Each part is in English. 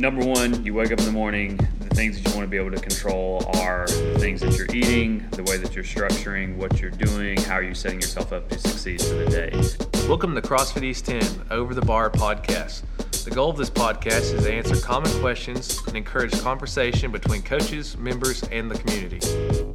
number one, you wake up in the morning. The things that you want to be able to control are the things that you're eating, the way that you're structuring, what you're doing, how are you setting yourself up to succeed for the day. Welcome to CrossFit East 10 Over the Bar podcast. The goal of this podcast is to answer common questions and encourage conversation between coaches, members, and the community.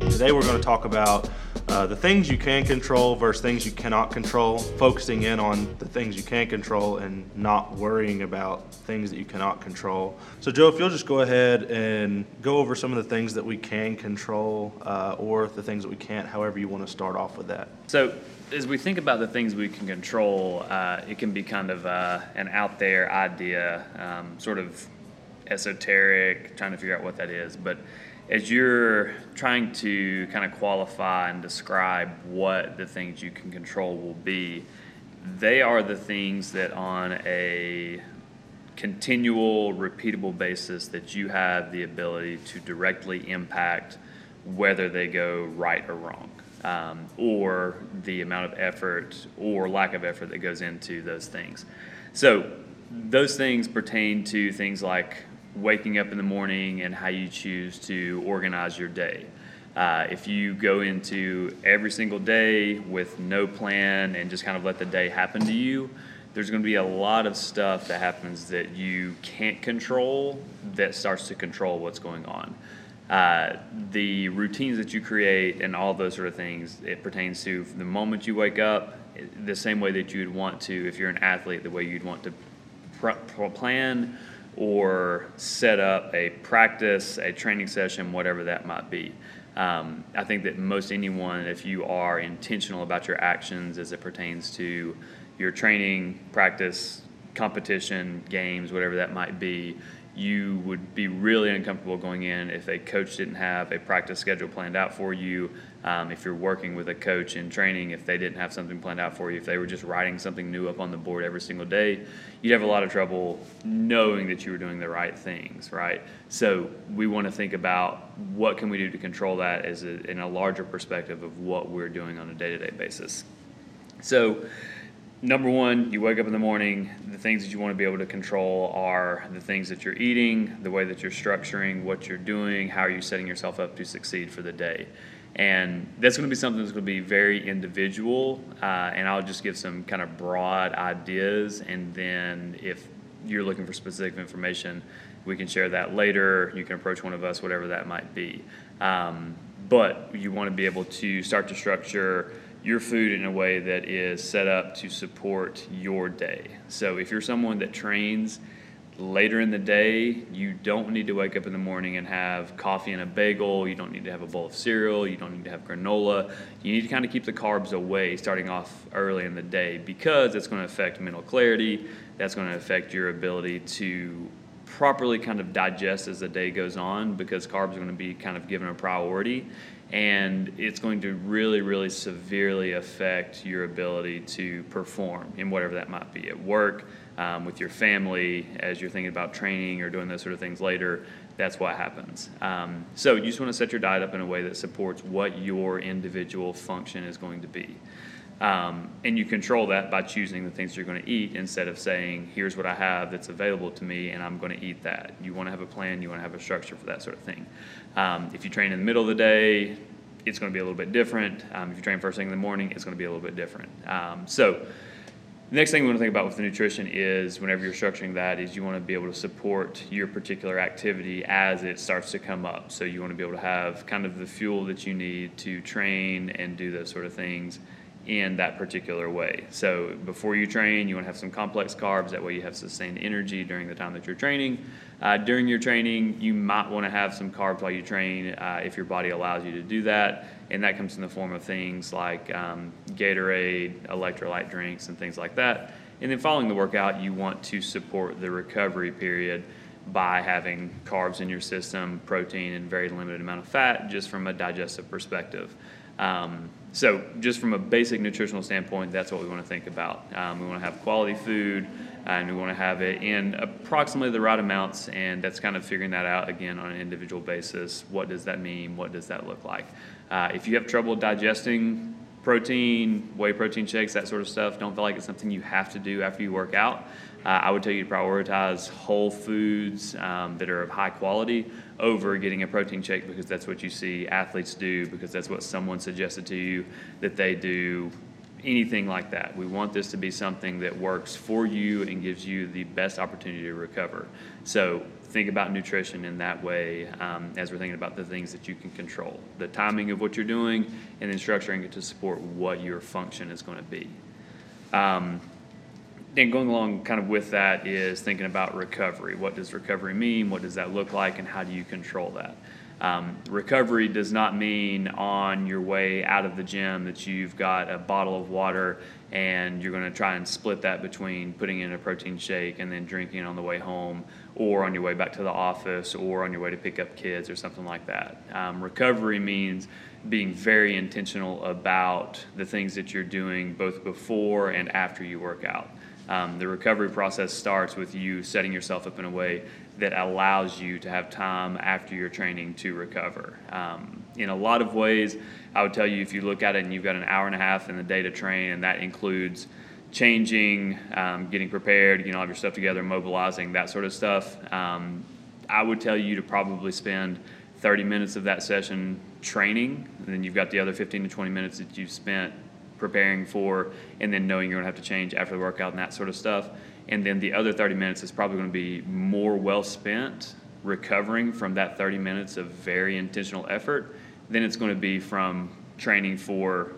Today we're going to talk about uh, the things you can control versus things you cannot control, focusing in on the things you can control and not worrying about things that you cannot control. So, Joe, if you'll just go ahead and go over some of the things that we can control uh, or the things that we can't, however you want to start off with that. So, as we think about the things we can control, uh, it can be kind of uh, an out there idea, um, sort of esoteric, trying to figure out what that is. But as you're trying to kind of qualify and describe what the things you can control will be, they are the things that on a continual, repeatable basis that you have the ability to directly impact whether they go right or wrong, um, or the amount of effort or lack of effort that goes into those things. So, those things pertain to things like waking up in the morning and how you choose to organize your day. Uh, if you go into every single day with no plan and just kind of let the day happen to you, there's going to be a lot of stuff that happens that you can't control that starts to control what's going on. Uh, the routines that you create and all those sort of things, it pertains to the moment you wake up, the same way that you'd want to, if you're an athlete, the way you'd want to pr- plan or set up a practice, a training session, whatever that might be. Um, I think that most anyone, if you are intentional about your actions as it pertains to your training, practice, competition, games, whatever that might be, you would be really uncomfortable going in if a coach didn't have a practice schedule planned out for you. Um, if you're working with a coach in training, if they didn't have something planned out for you, if they were just writing something new up on the board every single day, you'd have a lot of trouble knowing that you were doing the right things, right? So we want to think about what can we do to control that as a, in a larger perspective of what we're doing on a day-to-day basis. So number one, you wake up in the morning, the things that you want to be able to control are the things that you're eating, the way that you're structuring, what you're doing, how are you setting yourself up to succeed for the day. And that's going to be something that's going to be very individual. Uh, and I'll just give some kind of broad ideas. And then if you're looking for specific information, we can share that later. You can approach one of us, whatever that might be. Um, but you want to be able to start to structure your food in a way that is set up to support your day. So if you're someone that trains later in the day, you don't need to wake up in the morning and have coffee and a bagel. You don't need to have a bowl of cereal. You don't need to have granola. You need to kind of keep the carbs away starting off early in the day because it's going to affect mental clarity. That's going to affect your ability to properly kind of digest as the day goes on because carbs are going to be kind of given a priority and it's going to really, really severely affect your ability to perform in whatever that might be at work, um, with your family, as you're thinking about training or doing those sort of things later. That's what happens. Um, so you just want to set your diet up in a way that supports what your individual function is going to be. Um, and you control that by choosing the things you're going to eat instead of saying, here's what I have that's available to me and I'm going to eat that. You want to have a plan, you want to have a structure for that sort of thing. Um, if you train in the middle of the day, it's going to be a little bit different. Um, if you train first thing in the morning, it's going to be a little bit different. Um, so, the next thing we want to think about with the nutrition is whenever you're structuring that is you want to be able to support your particular activity as it starts to come up. So you want to be able to have kind of the fuel that you need to train and do those sort of things in that particular way. So before you train, you want to have some complex carbs. That way, you have sustained energy during the time that you're training. Uh, during your training, you might want to have some carbs while you train uh, if your body allows you to do that. And that comes in the form of things like um, Gatorade, electrolyte drinks, and things like that. And then following the workout, you want to support the recovery period by having carbs in your system, protein, and very limited amount of fat, just from a digestive perspective. Um, so, just from a basic nutritional standpoint, that's what we want to think about. Um, we want to have quality food, and we want to have it in approximately the right amounts, and that's kind of figuring that out again on an individual basis. What does that mean? What does that look like? Uh, if you have trouble digesting protein, whey protein shakes, that sort of stuff, don't feel like it's something you have to do after you work out. Uh, I would tell you to prioritize whole foods um, that are of high quality over getting a protein shake because that's what you see athletes do, because that's what someone suggested to you that they do, anything like that. We want this to be something that works for you and gives you the best opportunity to recover. So think about nutrition in that way um, as we're thinking about the things that you can control the timing of what you're doing and then structuring it to support what your function is going to be. Um, then going along kind of with that is thinking about recovery. What does recovery mean? What does that look like? And how do you control that? Um, recovery does not mean on your way out of the gym that you've got a bottle of water and you're going to try and split that between putting in a protein shake and then drinking on the way home or on your way back to the office or on your way to pick up kids or something like that. Um, recovery means being very intentional about the things that you're doing both before and after you work out. Um, the recovery process starts with you setting yourself up in a way that allows you to have time after your training to recover. Um, in a lot of ways, I would tell you if you look at it and you've got an hour and a half in the day to train, and that includes changing, um, getting prepared, you know, have your stuff together, mobilizing, that sort of stuff. Um, I would tell you to probably spend 30 minutes of that session training, and then you've got the other 15 to 20 minutes that you've spent preparing for, and then knowing you're going to have to change after the workout and that sort of stuff. And then the other 30 minutes is probably going to be more well spent recovering from that 30 minutes of very intentional effort than it's going to be from training for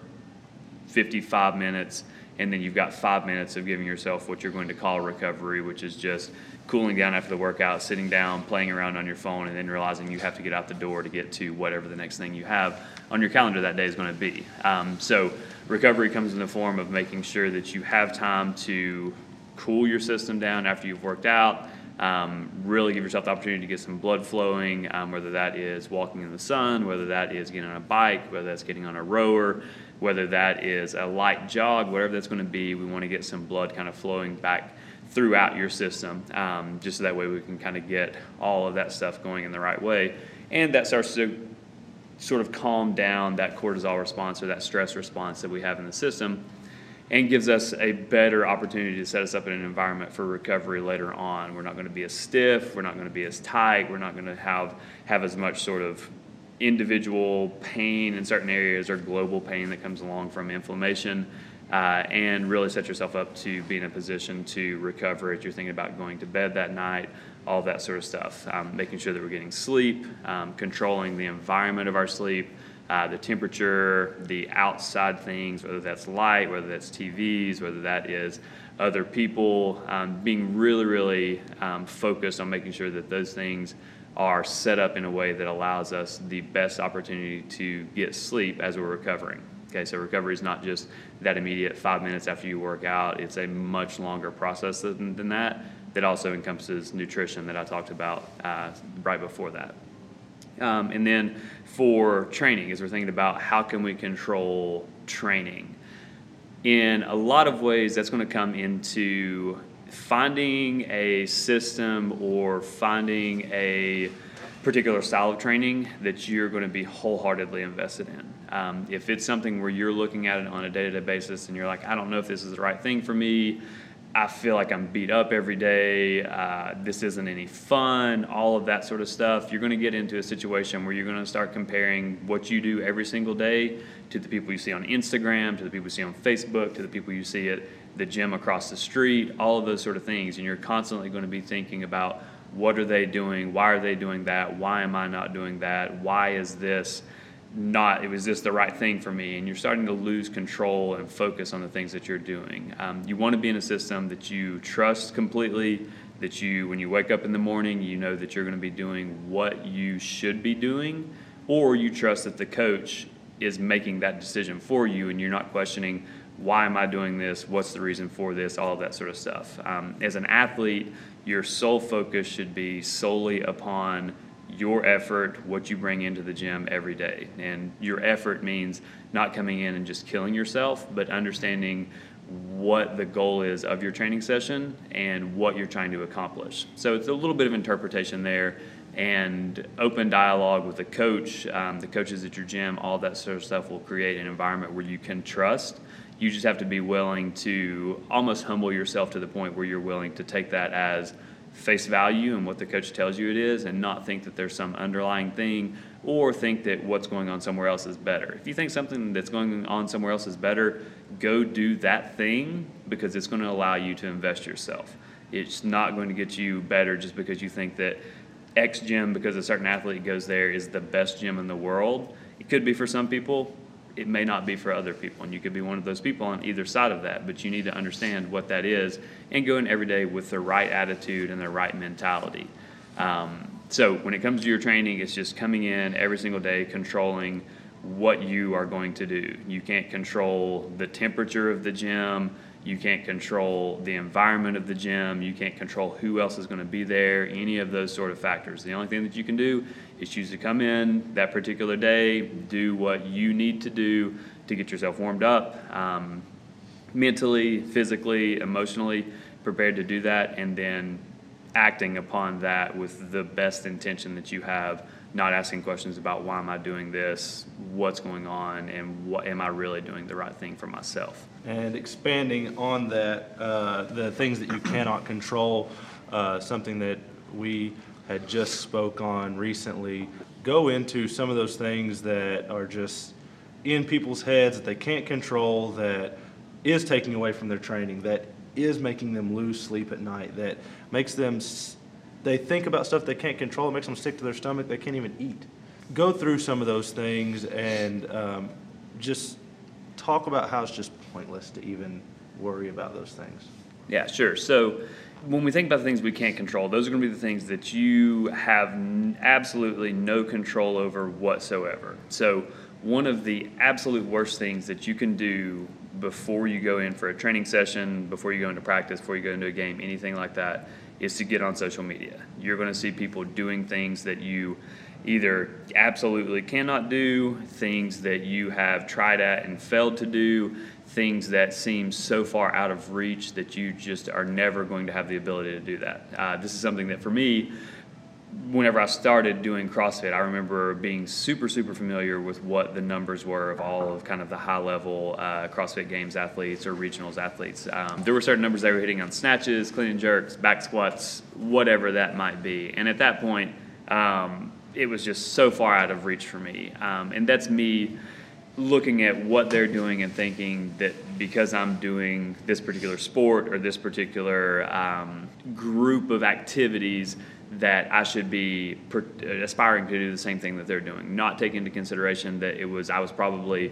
55 minutes and then you've got five minutes of giving yourself what you're going to call recovery, which is just cooling down after the workout, sitting down, playing around on your phone, and then realizing you have to get out the door to get to whatever the next thing you have on your calendar that day is going to be. Um, so recovery comes in the form of making sure that you have time to cool your system down after you've worked out. Um, really give yourself the opportunity to get some blood flowing, um, whether that is walking in the sun, whether that is getting on a bike, whether that's getting on a rower, whether that is a light jog, whatever that's going to be. We want to get some blood kind of flowing back throughout your system, um, just so that way we can kind of get all of that stuff going in the right way. And that starts to sort of calm down that cortisol response or that stress response that we have in the system and gives us a better opportunity to set us up in an environment for recovery later on. We're not going to be as stiff, we're not going to be as tight, we're not going to have have as much sort of individual pain in certain areas or global pain that comes along from inflammation. Uh, and really set yourself up to be in a position to recover if you're thinking about going to bed that night, all that sort of stuff. Um, making sure that we're getting sleep, um, controlling the environment of our sleep, uh, the temperature, the outside things, whether that's light, whether that's TVs, whether that is other people, um, being really, really um, focused on making sure that those things are set up in a way that allows us the best opportunity to get sleep as we're recovering. Okay, so recovery is not just that immediate five minutes after you work out, it's a much longer process than, than that, that also encompasses nutrition that I talked about uh, right before that. Um, and then for training, as we're thinking about how can we control training, in a lot of ways, that's going to come into finding a system or finding a particular style of training that you're going to be wholeheartedly invested in. Um, if it's something where you're looking at it on a day to day basis and you're like, I don't know if this is the right thing for me, I feel like I'm beat up every day, uh, this isn't any fun, all of that sort of stuff, you're going to get into a situation where you're going to start comparing what you do every single day to the people you see on Instagram, to the people you see on Facebook, to the people you see at the gym across the street, all of those sort of things. And you're constantly going to be thinking about what are they doing? Why are they doing that? Why am I not doing that? Why is this not, it was this the right thing for me? And you're starting to lose control and focus on the things that you're doing. Um, you want to be in a system that you trust completely, that you, when you wake up in the morning, you know that you're going to be doing what you should be doing, or you trust that the coach is making that decision for you and you're not questioning why am I doing this? What's the reason for this? All of that sort of stuff. Um, as an athlete, your sole focus should be solely upon your effort, what you bring into the gym every day. And your effort means not coming in and just killing yourself, but understanding what the goal is of your training session and what you're trying to accomplish. So it's a little bit of interpretation there and open dialogue with the coach, um, the coaches at your gym, all that sort of stuff will create an environment where you can trust You just have to be willing to almost humble yourself to the point where you're willing to take that as face value and what the coach tells you it is and not think that there's some underlying thing or think that what's going on somewhere else is better. If you think something that's going on somewhere else is better, go do that thing because it's going to allow you to invest yourself. It's not going to get you better just because you think that X gym, because a certain athlete goes there, is the best gym in the world. It could be for some people, it may not be for other people, and you could be one of those people on either side of that. But you need to understand what that is and go in every day with the right attitude and the right mentality. Um, so when it comes to your training, it's just coming in every single day, controlling what you are going to do. You can't control the temperature of the gym. You can't control the environment of the gym. You can't control who else is going to be there, any of those sort of factors. The only thing that you can do is choose to come in that particular day, do what you need to do to get yourself warmed up, um, mentally, physically, emotionally prepared to do that, and then acting upon that with the best intention that you have not asking questions about why am I doing this, what's going on, and what am I really doing the right thing for myself. And expanding on that, uh, the things that you cannot control, uh, something that we had just spoke on recently, go into some of those things that are just in people's heads that they can't control, that is taking away from their training, that is making them lose sleep at night, that makes them they think about stuff they can't control. It makes them sick to their stomach. They can't even eat. Go through some of those things and um, just talk about how it's just pointless to even worry about those things. Yeah, sure. So when we think about the things we can't control, those are going to be the things that you have n- absolutely no control over whatsoever. So one of the absolute worst things that you can do before you go in for a training session, before you go into practice, before you go into a game, anything like that, is to get on social media. You're going to see people doing things that you either absolutely cannot do, things that you have tried at and failed to do, things that seem so far out of reach that you just are never going to have the ability to do that. Uh, this is something that for me, whenever I started doing CrossFit, I remember being super, super familiar with what the numbers were of all of kind of the high level uh, CrossFit Games athletes or regionals athletes. Um, there were certain numbers they were hitting on snatches, clean and jerks, back squats, whatever that might be. And at that point, um, it was just so far out of reach for me. Um, and that's me looking at what they're doing and thinking that because I'm doing this particular sport or this particular um, group of activities, that I should be per, aspiring to do the same thing that they're doing, not taking into consideration that it was I was probably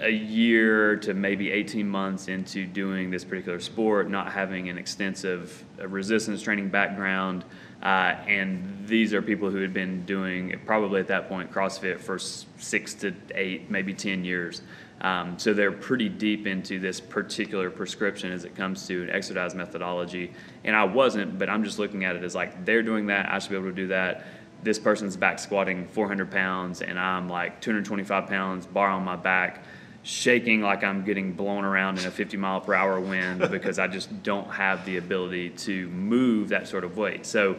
a year to maybe 18 months into doing this particular sport, not having an extensive uh, resistance training background. Uh, and these are people who had been doing probably at that point CrossFit for six to eight, maybe 10 years. Um, so they're pretty deep into this particular prescription as it comes to an exercise methodology. And I wasn't, but I'm just looking at it as like they're doing that, I should be able to do that. This person's back squatting 400 pounds, and I'm like 225 pounds, bar on my back, shaking like I'm getting blown around in a 50 mile per hour wind because I just don't have the ability to move that sort of weight. So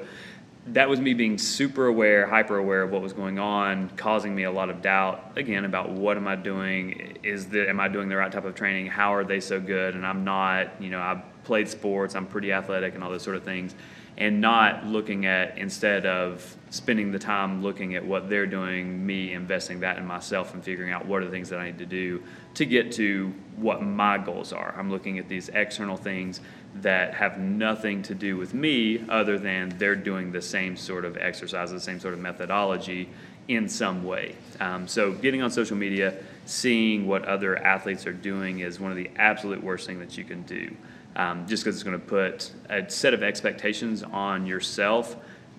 that was me being super aware, hyper aware of what was going on, causing me a lot of doubt again about what am I doing? Is the am I doing the right type of training? How are they so good? And I'm not. You know, I played sports. I'm pretty athletic and all those sort of things, and not looking at instead of spending the time looking at what they're doing, me investing that in myself and figuring out what are the things that I need to do to get to what my goals are. I'm looking at these external things that have nothing to do with me other than they're doing the same sort of exercise, the same sort of methodology in some way. Um, so, getting on social media, seeing what other athletes are doing is one of the absolute worst things that you can do. Um, just because it's going to put a set of expectations on yourself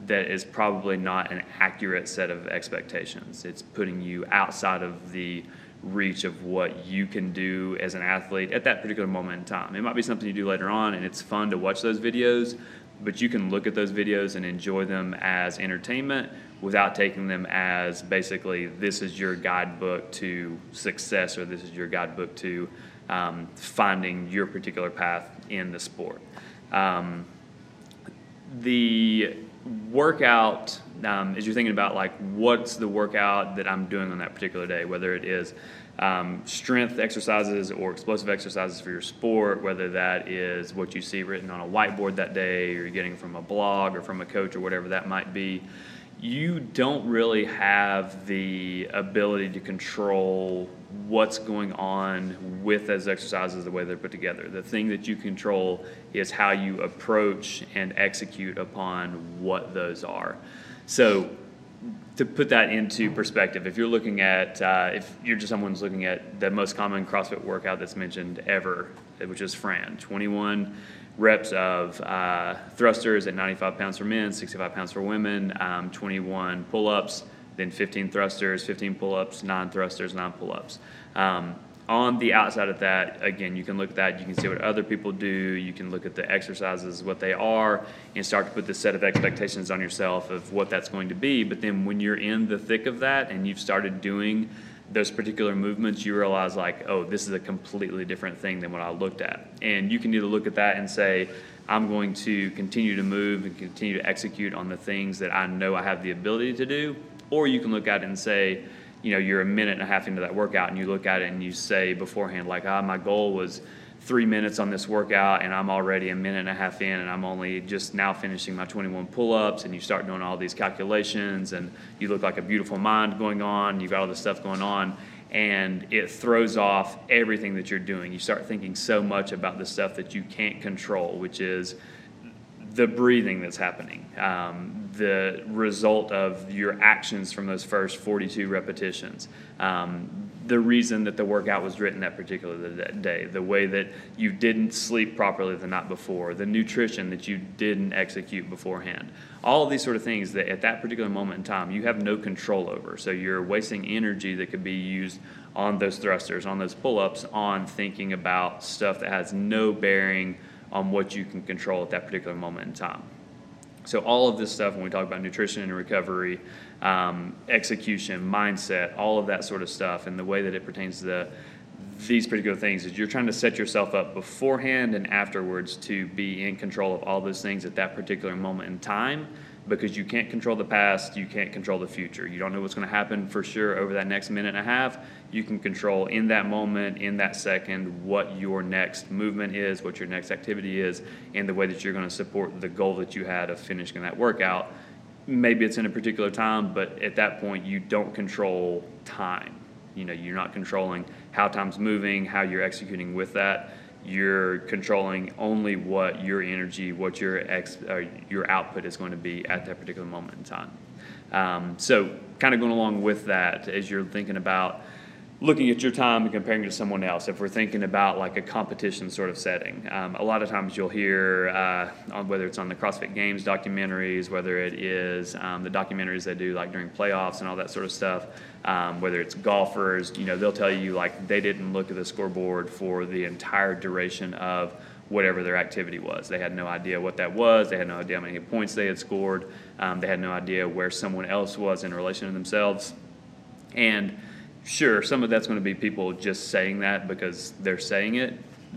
that is probably not an accurate set of expectations. It's putting you outside of the reach of what you can do as an athlete at that particular moment in time. It might be something you do later on, and it's fun to watch those videos, but you can look at those videos and enjoy them as entertainment without taking them as basically this is your guidebook to success or this is your guidebook to um, finding your particular path in the sport. Um, the workout um, as you're thinking about like what's the workout that I'm doing on that particular day, whether it is um, strength exercises or explosive exercises for your sport, whether that is what you see written on a whiteboard that day, or you're getting from a blog or from a coach or whatever that might be, you don't really have the ability to control what's going on with those exercises the way they're put together. The thing that you control is how you approach and execute upon what those are. So, to put that into perspective, if you're looking at, uh, if you're just someone's looking at the most common CrossFit workout that's mentioned ever, which is Fran, 21 reps of uh, thrusters at 95 pounds for men, 65 pounds for women, um, 21 pull ups, then 15 thrusters, 15 pull ups, 9 thrusters, 9 pull ups. Um, on the outside of that, again, you can look at that, you can see what other people do, you can look at the exercises, what they are, and start to put this set of expectations on yourself of what that's going to be. But then when you're in the thick of that and you've started doing those particular movements, you realize like, oh, this is a completely different thing than what I looked at. And you can either look at that and say, I'm going to continue to move and continue to execute on the things that I know I have the ability to do, or you can look at it and say, you know, you're a minute and a half into that workout and you look at it and you say beforehand, like, ah, my goal was three minutes on this workout and I'm already a minute and a half in and I'm only just now finishing my 21 pull ups and you start doing all these calculations and you look like a beautiful mind going on, you've got all this stuff going on and it throws off everything that you're doing. You start thinking so much about the stuff that you can't control, which is the breathing that's happening, um, the result of your actions from those first 42 repetitions, um, the reason that the workout was written that particular day, the way that you didn't sleep properly the night before, the nutrition that you didn't execute beforehand. All of these sort of things that at that particular moment in time you have no control over. So you're wasting energy that could be used on those thrusters, on those pull ups, on thinking about stuff that has no bearing on what you can control at that particular moment in time. So all of this stuff, when we talk about nutrition and recovery, um, execution, mindset, all of that sort of stuff, and the way that it pertains to the, these particular things is you're trying to set yourself up beforehand and afterwards to be in control of all those things at that particular moment in time because you can't control the past, you can't control the future. You don't know what's going to happen for sure over that next minute and a half. You can control in that moment, in that second, what your next movement is, what your next activity is, and the way that you're going to support the goal that you had of finishing that workout. Maybe it's in a particular time, but at that point, you don't control time. You know, you're not controlling how time's moving, how you're executing with that you're controlling only what your energy, what your ex, your output is going to be at that particular moment in time. Um, so, kind of going along with that, as you're thinking about looking at your time and comparing it to someone else, if we're thinking about like a competition sort of setting, um, a lot of times you'll hear uh, on whether it's on the CrossFit Games documentaries, whether it is um, the documentaries they do like during playoffs and all that sort of stuff, um, whether it's golfers, you know, they'll tell you like they didn't look at the scoreboard for the entire duration of whatever their activity was. They had no idea what that was. They had no idea how many points they had scored. Um, they had no idea where someone else was in relation to themselves. And sure, some of that's going to be people just saying that because they're saying it.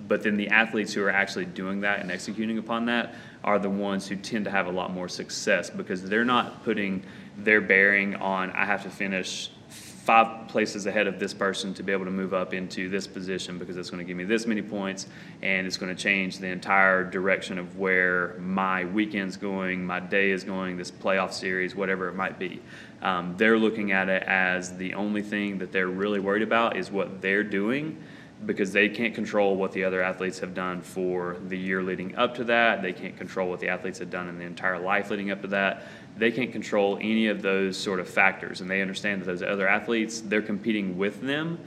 But then the athletes who are actually doing that and executing upon that are the ones who tend to have a lot more success because they're not putting their bearing on, I have to finish five places ahead of this person to be able to move up into this position because it's going to give me this many points and it's going to change the entire direction of where my weekend's going, my day is going, this playoff series, whatever it might be. Um, they're looking at it as the only thing that they're really worried about is what they're doing because they can't control what the other athletes have done for the year leading up to that. They can't control what the athletes have done in the entire life leading up to that they can't control any of those sort of factors and they understand that those other athletes they're competing with them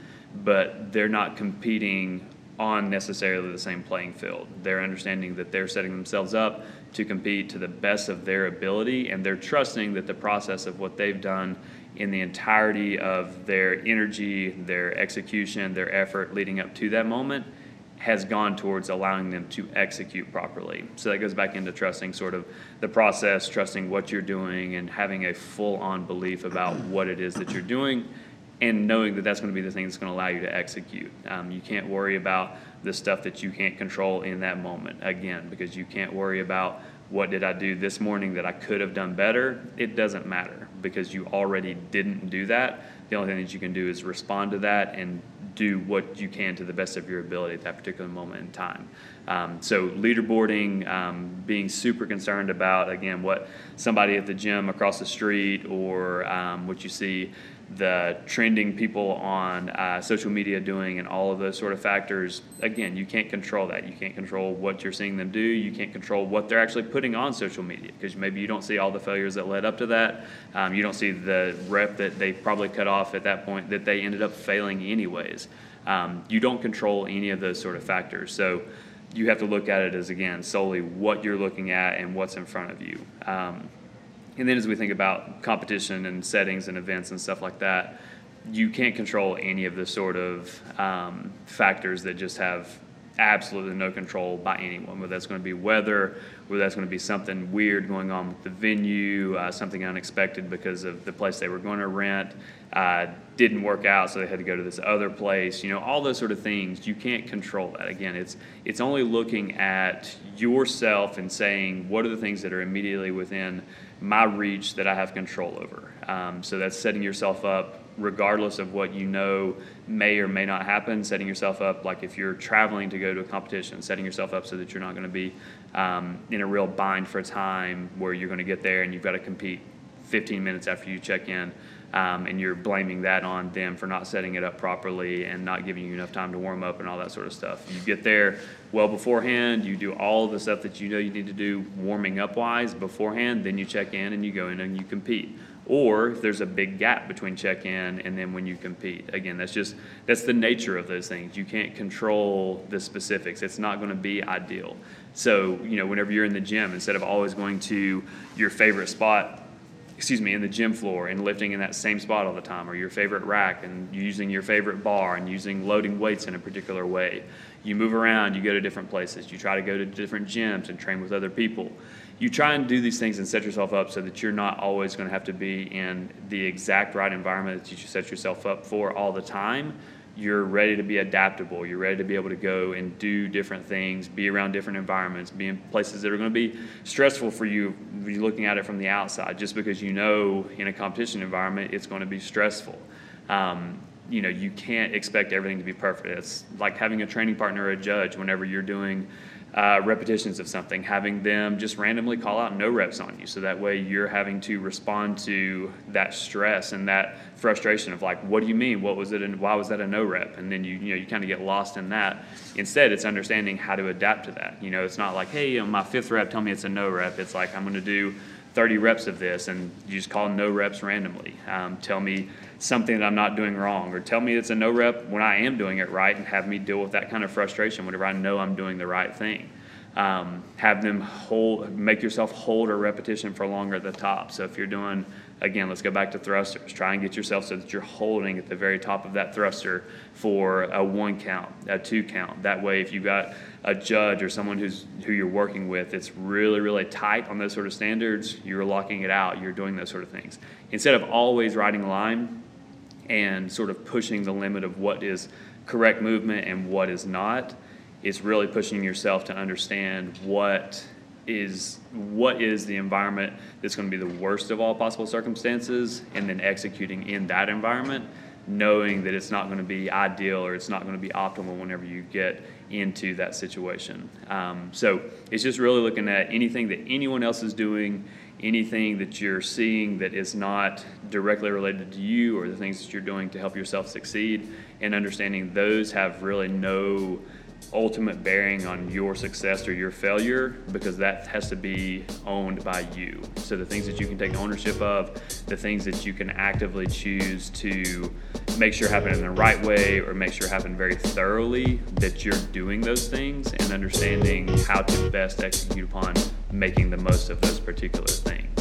but they're not competing on necessarily the same playing field they're understanding that they're setting themselves up to compete to the best of their ability and they're trusting that the process of what they've done in the entirety of their energy their execution their effort leading up to that moment has gone towards allowing them to execute properly. So that goes back into trusting sort of the process, trusting what you're doing, and having a full on belief about what it is that you're doing, and knowing that that's going to be the thing that's going to allow you to execute. Um, you can't worry about the stuff that you can't control in that moment, again, because you can't worry about what did I do this morning that I could have done better. It doesn't matter because you already didn't do that. The only thing that you can do is respond to that and do what you can to the best of your ability at that particular moment in time. Um, so leaderboarding, um, being super concerned about again what somebody at the gym across the street or um, what you see the trending people on uh, social media doing and all of those sort of factors again you can't control that. You can't control what you're seeing them do. You can't control what they're actually putting on social media because maybe you don't see all the failures that led up to that. Um, you don't see the rep that they probably cut off at that point that they ended up failing anyways. Um, you don't control any of those sort of factors. So you have to look at it as again solely what you're looking at and what's in front of you. Um, and then as we think about competition and settings and events and stuff like that, you can't control any of the sort of um, factors that just have absolutely no control by anyone, whether that's going to be weather, whether that's going to be something weird going on with the venue, uh, something unexpected because of the place they were going to rent uh, didn't work out, so they had to go to this other place. You know, all those sort of things. You can't control that. Again, it's it's only looking at yourself and saying what are the things that are immediately within my reach that I have control over. Um, so that's setting yourself up regardless of what you know may or may not happen, setting yourself up like if you're traveling to go to a competition, setting yourself up so that you're not going to be um, in a real bind for time where you're going to get there and you've got to compete 15 minutes after you check in. Um, and you're blaming that on them for not setting it up properly and not giving you enough time to warm up and all that sort of stuff. You get there well beforehand, you do all the stuff that you know you need to do warming up wise beforehand, then you check in and you go in and you compete. Or if there's a big gap between check-in and then when you compete. Again that's just that's the nature of those things. You can't control the specifics. It's not going to be ideal. So you know whenever you're in the gym instead of always going to your favorite spot excuse me in the gym floor and lifting in that same spot all the time or your favorite rack and using your favorite bar and using loading weights in a particular way. You move around you go to different places. You try to go to different gyms and train with other people. You try and do these things and set yourself up so that you're not always going to have to be in the exact right environment that you should set yourself up for all the time. You're ready to be adaptable. You're ready to be able to go and do different things, be around different environments, be in places that are going to be stressful for you you're looking at it from the outside, just because you know in a competition environment it's going to be stressful. Um, you know, you can't expect everything to be perfect. It's like having a training partner or a judge whenever you're doing uh, repetitions of something, having them just randomly call out no reps on you. So that way you're having to respond to that stress and that frustration of like, what do you mean? What was it? And why was that a no rep? And then you, you know, you kind of get lost in that. Instead, it's understanding how to adapt to that. You know, it's not like, hey, on my fifth rep, tell me it's a no rep. It's like, I'm going to do 30 reps of this and you just call no reps randomly. Um, tell me something that I'm not doing wrong, or tell me it's a no rep when I am doing it right, and have me deal with that kind of frustration whenever I know I'm doing the right thing. Um, have them hold, make yourself hold a repetition for longer at the top. So if you're doing, again, let's go back to thrusters. Try and get yourself so that you're holding at the very top of that thruster for a one count, a two count. That way, if you've got a judge or someone who's who you're working with, it's really, really tight on those sort of standards. You're locking it out. You're doing those sort of things instead of always riding line and sort of pushing the limit of what is correct movement and what is not. It's really pushing yourself to understand what is what is the environment that's going to be the worst of all possible circumstances and then executing in that environment knowing that it's not going to be ideal or it's not going to be optimal whenever you get into that situation um, so it's just really looking at anything that anyone else is doing anything that you're seeing that is not directly related to you or the things that you're doing to help yourself succeed and understanding those have really no ultimate bearing on your success or your failure because that has to be owned by you. So the things that you can take ownership of, the things that you can actively choose to make sure happen in the right way or make sure happen very thoroughly that you're doing those things and understanding how to best execute upon making the most of those particular things.